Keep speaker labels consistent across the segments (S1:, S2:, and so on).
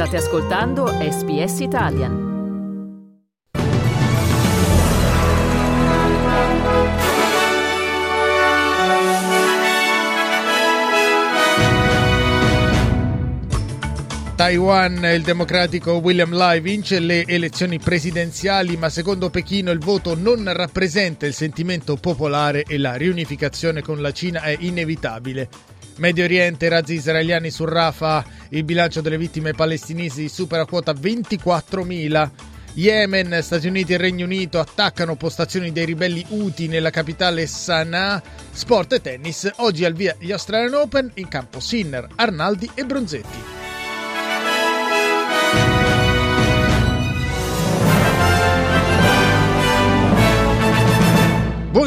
S1: State ascoltando SBS Italian.
S2: Taiwan, il democratico William Lai vince le elezioni presidenziali, ma secondo Pechino il voto non rappresenta il sentimento popolare e la riunificazione con la Cina è inevitabile. Medio Oriente, razzi israeliani su Rafah, il bilancio delle vittime palestinesi supera quota 24.000. Yemen, Stati Uniti e Regno Unito attaccano postazioni dei ribelli Houthi nella capitale Sana'a. Sport e tennis, oggi al via gli Australian Open in campo Sinner, Arnaldi e Bronzetti.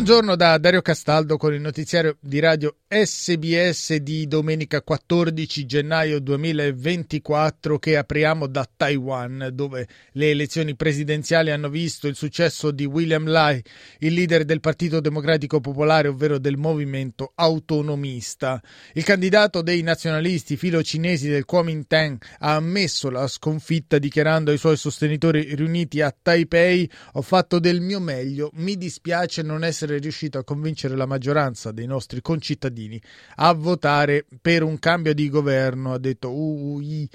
S2: Buongiorno da Dario Castaldo con il notiziario di radio SBS di domenica 14 gennaio 2024 che apriamo da Taiwan dove le elezioni presidenziali hanno visto il successo di William Lai, il leader del Partito Democratico Popolare ovvero del movimento autonomista. Il candidato dei nazionalisti filo-cinesi del Kuomintang ha ammesso la sconfitta dichiarando ai suoi sostenitori riuniti a Taipei ho fatto del mio meglio, mi dispiace non essere essere riuscito a convincere la maggioranza dei nostri concittadini a votare per un cambio di governo, ha detto UI.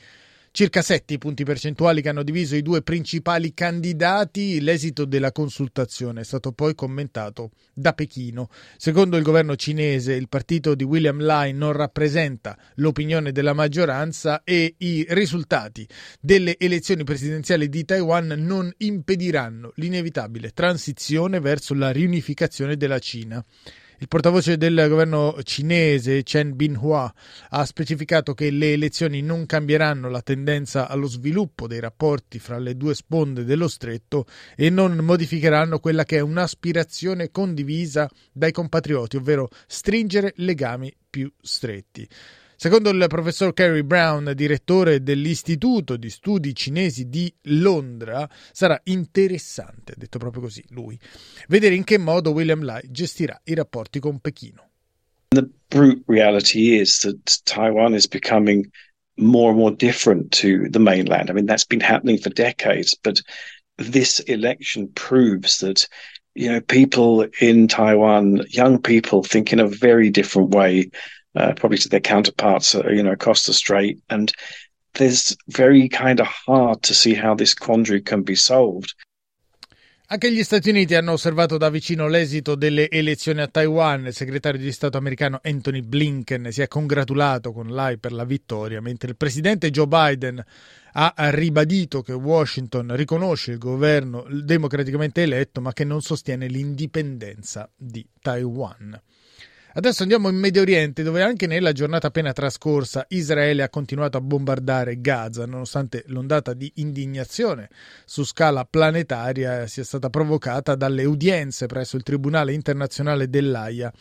S2: Circa sette i punti percentuali che hanno diviso i due principali candidati. L'esito della consultazione è stato poi commentato da Pechino. Secondo il governo cinese, il partito di William Lai non rappresenta l'opinione della maggioranza e i risultati delle elezioni presidenziali di Taiwan non impediranno l'inevitabile transizione verso la riunificazione della Cina. Il portavoce del governo cinese Chen Binhua ha specificato che le elezioni non cambieranno la tendenza allo sviluppo dei rapporti fra le due sponde dello stretto e non modificheranno quella che è un'aspirazione condivisa dai compatrioti, ovvero stringere legami più stretti. Secondo il professor Kerry Brown, direttore dell'Istituto di Studi Cinesi di Londra, sarà interessante, detto proprio così lui, vedere in che modo William Lai gestirà i rapporti con Pechino.
S3: The brute reality is that Taiwan is becoming more and more different to the mainland. I mean, that's been happening for decades, but this election proves that you know people in Taiwan, young people, think in a very different way uh, probably to their counterparts, uh, you know, across the strait. And there's very kind of hard to see how this quandary can be solved.
S2: Anche gli Stati Uniti hanno osservato da vicino l'esito delle elezioni a Taiwan. Il segretario di Stato americano Anthony Blinken si è congratulato con l'AI per la vittoria, mentre il presidente Joe Biden ha ribadito che Washington riconosce il governo democraticamente eletto, ma che non sostiene l'indipendenza di Taiwan. Adesso andiamo in Medio Oriente, dove anche nella giornata appena trascorsa Israele ha continuato a bombardare Gaza, nonostante l'ondata di indignazione su scala planetaria sia stata provocata dalle udienze presso il Tribunale internazionale dell'AIA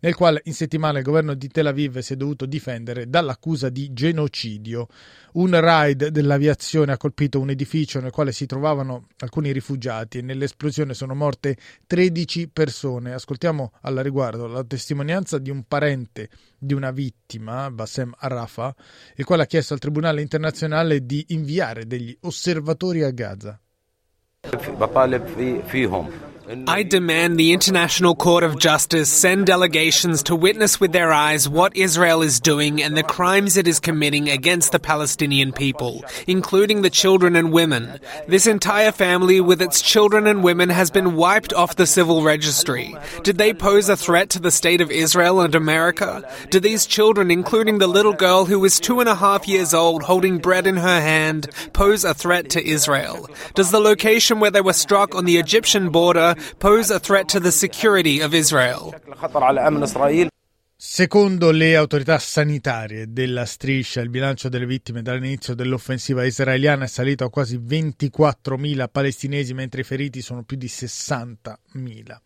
S2: nel quale in settimana il governo di Tel Aviv si è dovuto difendere dall'accusa di genocidio. Un raid dell'aviazione ha colpito un edificio nel quale si trovavano alcuni rifugiati e nell'esplosione sono morte 13 persone. Ascoltiamo al riguardo la testimonianza di un parente di una vittima, Bassem Arrafa, il quale ha chiesto al Tribunale internazionale di inviare degli osservatori a Gaza.
S4: I demand the International Court of Justice send delegations to witness with their eyes what Israel is doing and the crimes it is committing against the Palestinian people, including the children and women. This entire family with its children and women has been wiped off the civil registry. Did they pose a threat to the state of Israel and America? Do these children, including the little girl who was two and a half years old holding bread in her hand, pose a threat to Israel? Does the location where they were struck on the Egyptian border pose a threat to the security of Israel.
S2: Secondo le autorità sanitarie della striscia, il bilancio delle vittime dall'inizio dell'offensiva israeliana è salito a quasi 24.000 palestinesi, mentre i feriti sono più di 60.000.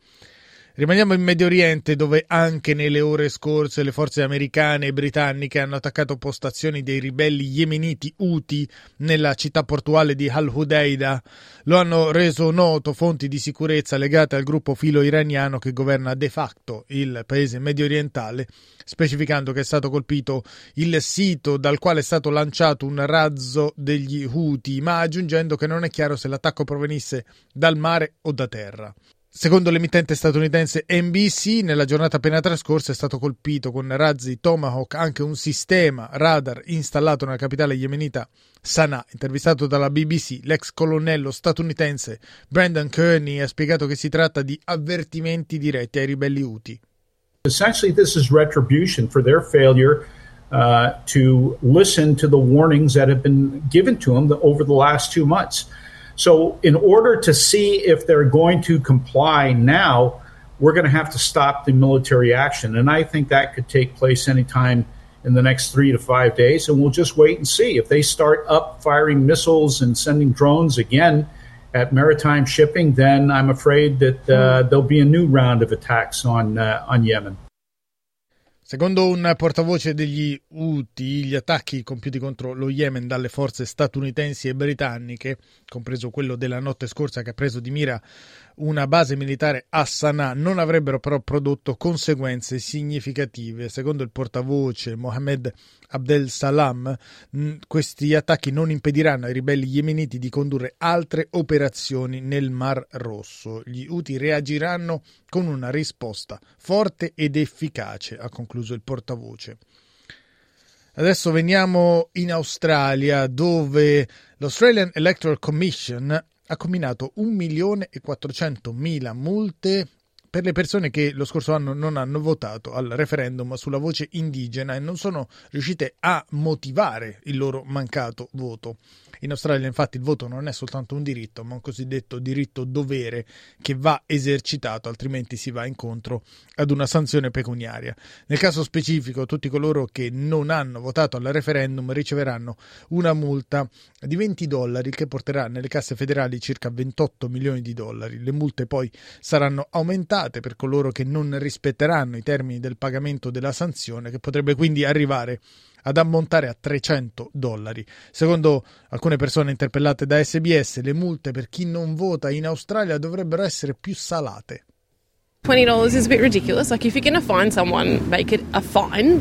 S2: Rimaniamo in Medio Oriente dove anche nelle ore scorse le forze americane e britanniche hanno attaccato postazioni dei ribelli yemeniti Houthi nella città portuale di Al-Hudaida. Lo hanno reso noto fonti di sicurezza legate al gruppo filo iraniano che governa de facto il paese medio orientale, specificando che è stato colpito il sito dal quale è stato lanciato un razzo degli Houthi, ma aggiungendo che non è chiaro se l'attacco provenisse dal mare o da terra. Secondo l'emittente statunitense NBC, nella giornata appena trascorsa è stato colpito con razzi Tomahawk anche un sistema radar installato nella capitale yemenita Sana'a. Intervistato dalla BBC, l'ex colonnello statunitense Brandon Kearney ha spiegato che si tratta di avvertimenti diretti ai ribelli Houthi.
S5: Essentially, this is retribution for their failure uh, to listen to the warnings that have been given to them over the last two months. So, in order to see if they're going to comply now, we're going to have to stop the military action. And I think that could take place anytime in the next three to five days. And we'll just wait and see. If they start up firing missiles and sending drones again at maritime shipping, then I'm afraid that uh, hmm. there'll be a new round of attacks on, uh, on Yemen.
S2: Secondo un portavoce degli Houthi, gli attacchi compiuti contro lo Yemen dalle forze statunitensi e britanniche, compreso quello della notte scorsa che ha preso di mira una base militare a Sana'a non avrebbero però prodotto conseguenze significative. Secondo il portavoce Mohammed Abdel Salam, questi attacchi non impediranno ai ribelli yemeniti di condurre altre operazioni nel Mar Rosso. Gli Houthi reagiranno con una risposta forte ed efficace, ha concluso il portavoce. Adesso veniamo in Australia dove l'Australian Electoral Commission ha combinato 1 milione e 400 mila multe per le persone che lo scorso anno non hanno votato al referendum sulla voce indigena e non sono riuscite a motivare il loro mancato voto. In Australia infatti il voto non è soltanto un diritto, ma un cosiddetto diritto dovere che va esercitato, altrimenti si va incontro ad una sanzione pecuniaria. Nel caso specifico, tutti coloro che non hanno votato al referendum riceveranno una multa di 20 dollari che porterà nelle casse federali circa 28 milioni di dollari. Le multe poi saranno aumentate per coloro che non rispetteranno i termini del pagamento della sanzione, che potrebbe quindi arrivare ad ammontare a 300 dollari. Secondo alcune persone interpellate da SBS, le multe per chi non vota in Australia dovrebbero essere più salate.
S6: $20 is a bit ridiculous. Like, if you're going to fine someone, make it a fine.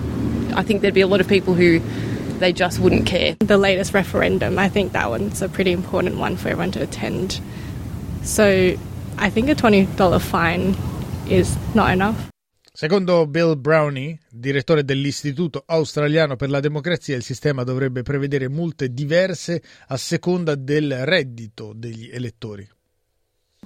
S6: I think there'd be a lot of people who they just wouldn't care.
S7: The latest referendum, I think that one's a pretty important one for everyone to attend. So I think a $20 fine is not enough.
S2: Secondo Bill Brownie, direttore dell'Istituto australiano per la democrazia, il sistema dovrebbe prevedere multe diverse a seconda del reddito degli elettori.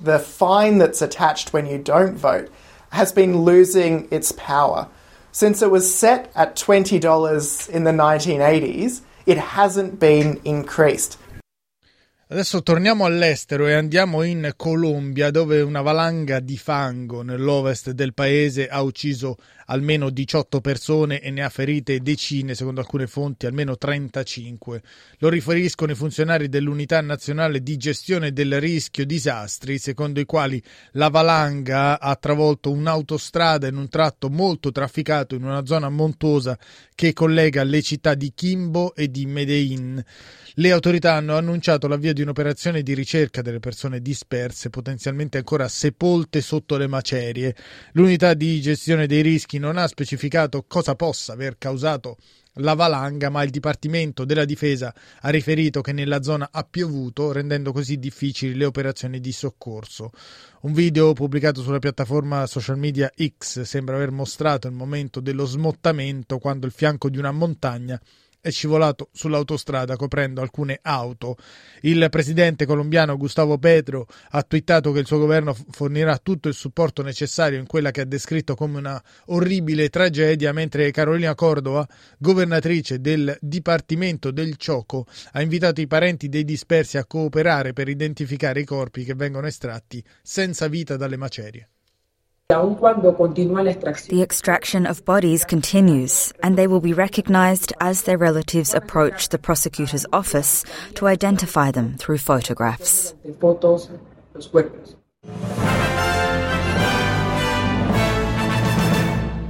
S8: The fine that's attached when you don't vote has been losing its power. Since it was set at $20 in the 1980s, it hasn't been increased.
S2: Adesso torniamo all'estero e andiamo in Colombia dove una valanga di fango nell'ovest del paese ha ucciso almeno 18 persone e ne ha ferite decine, secondo alcune fonti almeno 35. Lo riferiscono i funzionari dell'Unità Nazionale di Gestione del Rischio Disastri, secondo i quali la valanga ha travolto un'autostrada in un tratto molto trafficato in una zona montuosa che collega le città di Kimbo e di Medellin. Le autorità hanno annunciato l'avvio di un'operazione di ricerca delle persone disperse, potenzialmente ancora sepolte sotto le macerie. L'unità di gestione dei rischi non ha specificato cosa possa aver causato la valanga, ma il Dipartimento della Difesa ha riferito che nella zona ha piovuto, rendendo così difficili le operazioni di soccorso. Un video pubblicato sulla piattaforma social media X sembra aver mostrato il momento dello smottamento quando il fianco di una montagna è scivolato sull'autostrada coprendo alcune auto. Il presidente colombiano Gustavo Petro ha twittato che il suo governo fornirà tutto il supporto necessario in quella che ha descritto come una orribile tragedia, mentre Carolina Cordova, governatrice del Dipartimento del Cioco, ha invitato i parenti dei dispersi a cooperare per identificare i corpi che vengono estratti senza vita dalle macerie.
S9: The extraction of bodies continues, and they will be recognized as their relatives approach the prosecutor's office to identify them through photographs.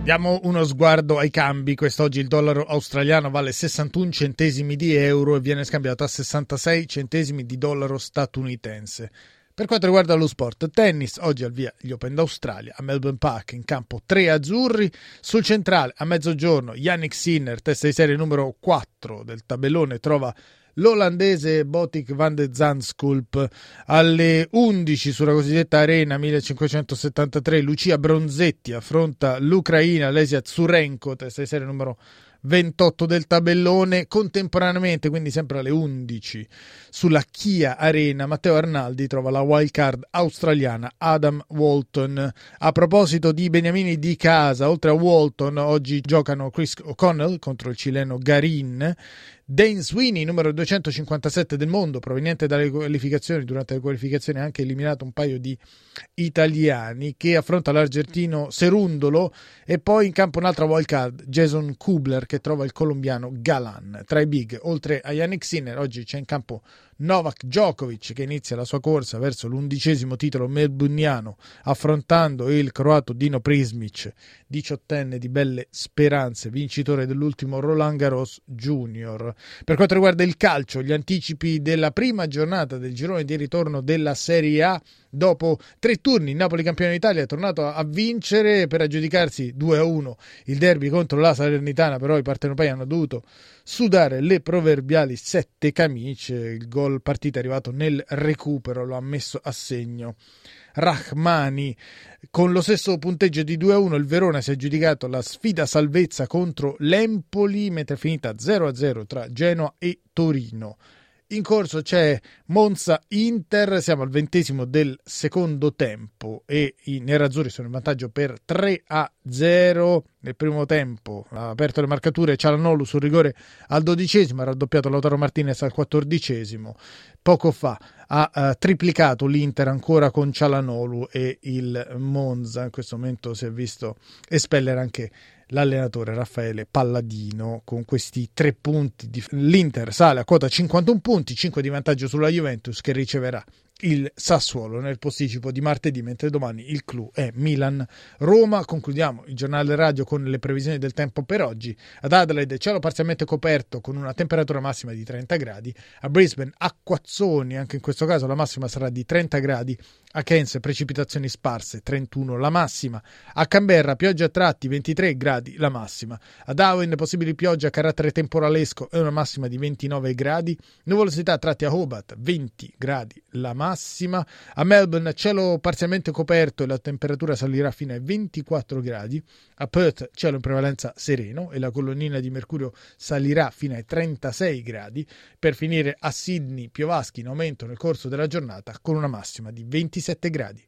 S2: Diamo uno sguardo ai cambi. Quest'oggi il dollaro australiano vale 61 centesimi di euro e viene scambiato a 66 centesimi di dollaro statunitense. Per quanto riguarda lo sport, tennis, oggi al via gli Open d'Australia a Melbourne Park in campo 3 azzurri. Sul centrale a mezzogiorno Yannick Sinner, testa di serie numero 4 del tabellone, trova l'olandese Botik van de Zandschulp alle 11 sulla cosiddetta Arena 1573 Lucia Bronzetti affronta l'Ucraina Lesia Zurenko testa di serie numero 28 del tabellone contemporaneamente, quindi sempre alle 11 sulla Kia Arena. Matteo Arnaldi trova la wild card australiana Adam Walton. A proposito di Beniamini di casa, oltre a Walton, oggi giocano Chris O'Connell contro il cileno Garin Dane Sweeney, numero 257 del mondo, proveniente dalle qualificazioni, durante le qualificazioni ha anche eliminato un paio di italiani, che affronta l'argentino Serundolo e poi in campo un'altra wildcard, Jason Kubler, che trova il colombiano Galan. Tra i big, oltre a Yannick Sinner, oggi c'è in campo Novak Djokovic che inizia la sua corsa verso l'undicesimo titolo melburniano affrontando il croato Dino Prismic, diciottenne di belle speranze, vincitore dell'ultimo Roland Garros Junior. Per quanto riguarda il calcio, gli anticipi della prima giornata del girone di ritorno della Serie A dopo tre turni Napoli campione d'Italia è tornato a vincere per aggiudicarsi 2-1 il derby contro la Salernitana però i partenopei hanno dovuto sudare le proverbiali sette camicie il gol partita è arrivato nel recupero lo ha messo a segno Rahmani. Con lo stesso punteggio di 2-1 il Verona si è aggiudicato la sfida salvezza contro l'Empoli mentre è finita 0-0 tra Genoa e Torino in corso c'è Monza-Inter, siamo al ventesimo del secondo tempo e i nerazzurri sono in vantaggio per 3 a 0 nel primo tempo. Ha aperto le marcature Cialanolu sul rigore al dodicesimo, ha raddoppiato Lautaro Martinez al quattordicesimo. Poco fa ha uh, triplicato l'Inter ancora con Cialanolu e il Monza. In questo momento si è visto espellere anche l'allenatore Raffaele Palladino con questi tre punti. Di... L'Inter sale a quota 51 punti, 5 di vantaggio sulla Juventus che riceverà il Sassuolo nel posticipo di martedì, mentre domani il clou è Milan-Roma. Concludiamo il giornale radio con le previsioni del tempo per oggi. Ad Adelaide cielo parzialmente coperto con una temperatura massima di 30 gradi, a Brisbane acquazzoni, anche in questo caso la massima sarà di 30 gradi, a Cairns precipitazioni sparse 31 la massima, a Canberra pioggia a tratti 23 gradi la massima, a Darwin possibili piogge a carattere temporalesco e una massima di 29 gradi, nuvolosità a tratti a Hobart 20 gradi la massima, a Melbourne cielo parzialmente coperto e la temperatura salirà fino ai 24 gradi, a Perth cielo in prevalenza sereno e la colonnina di mercurio salirà fino ai 36 gradi, per finire a Sydney piovaschi in aumento nel corso della giornata con una massima di 26 27 gradi.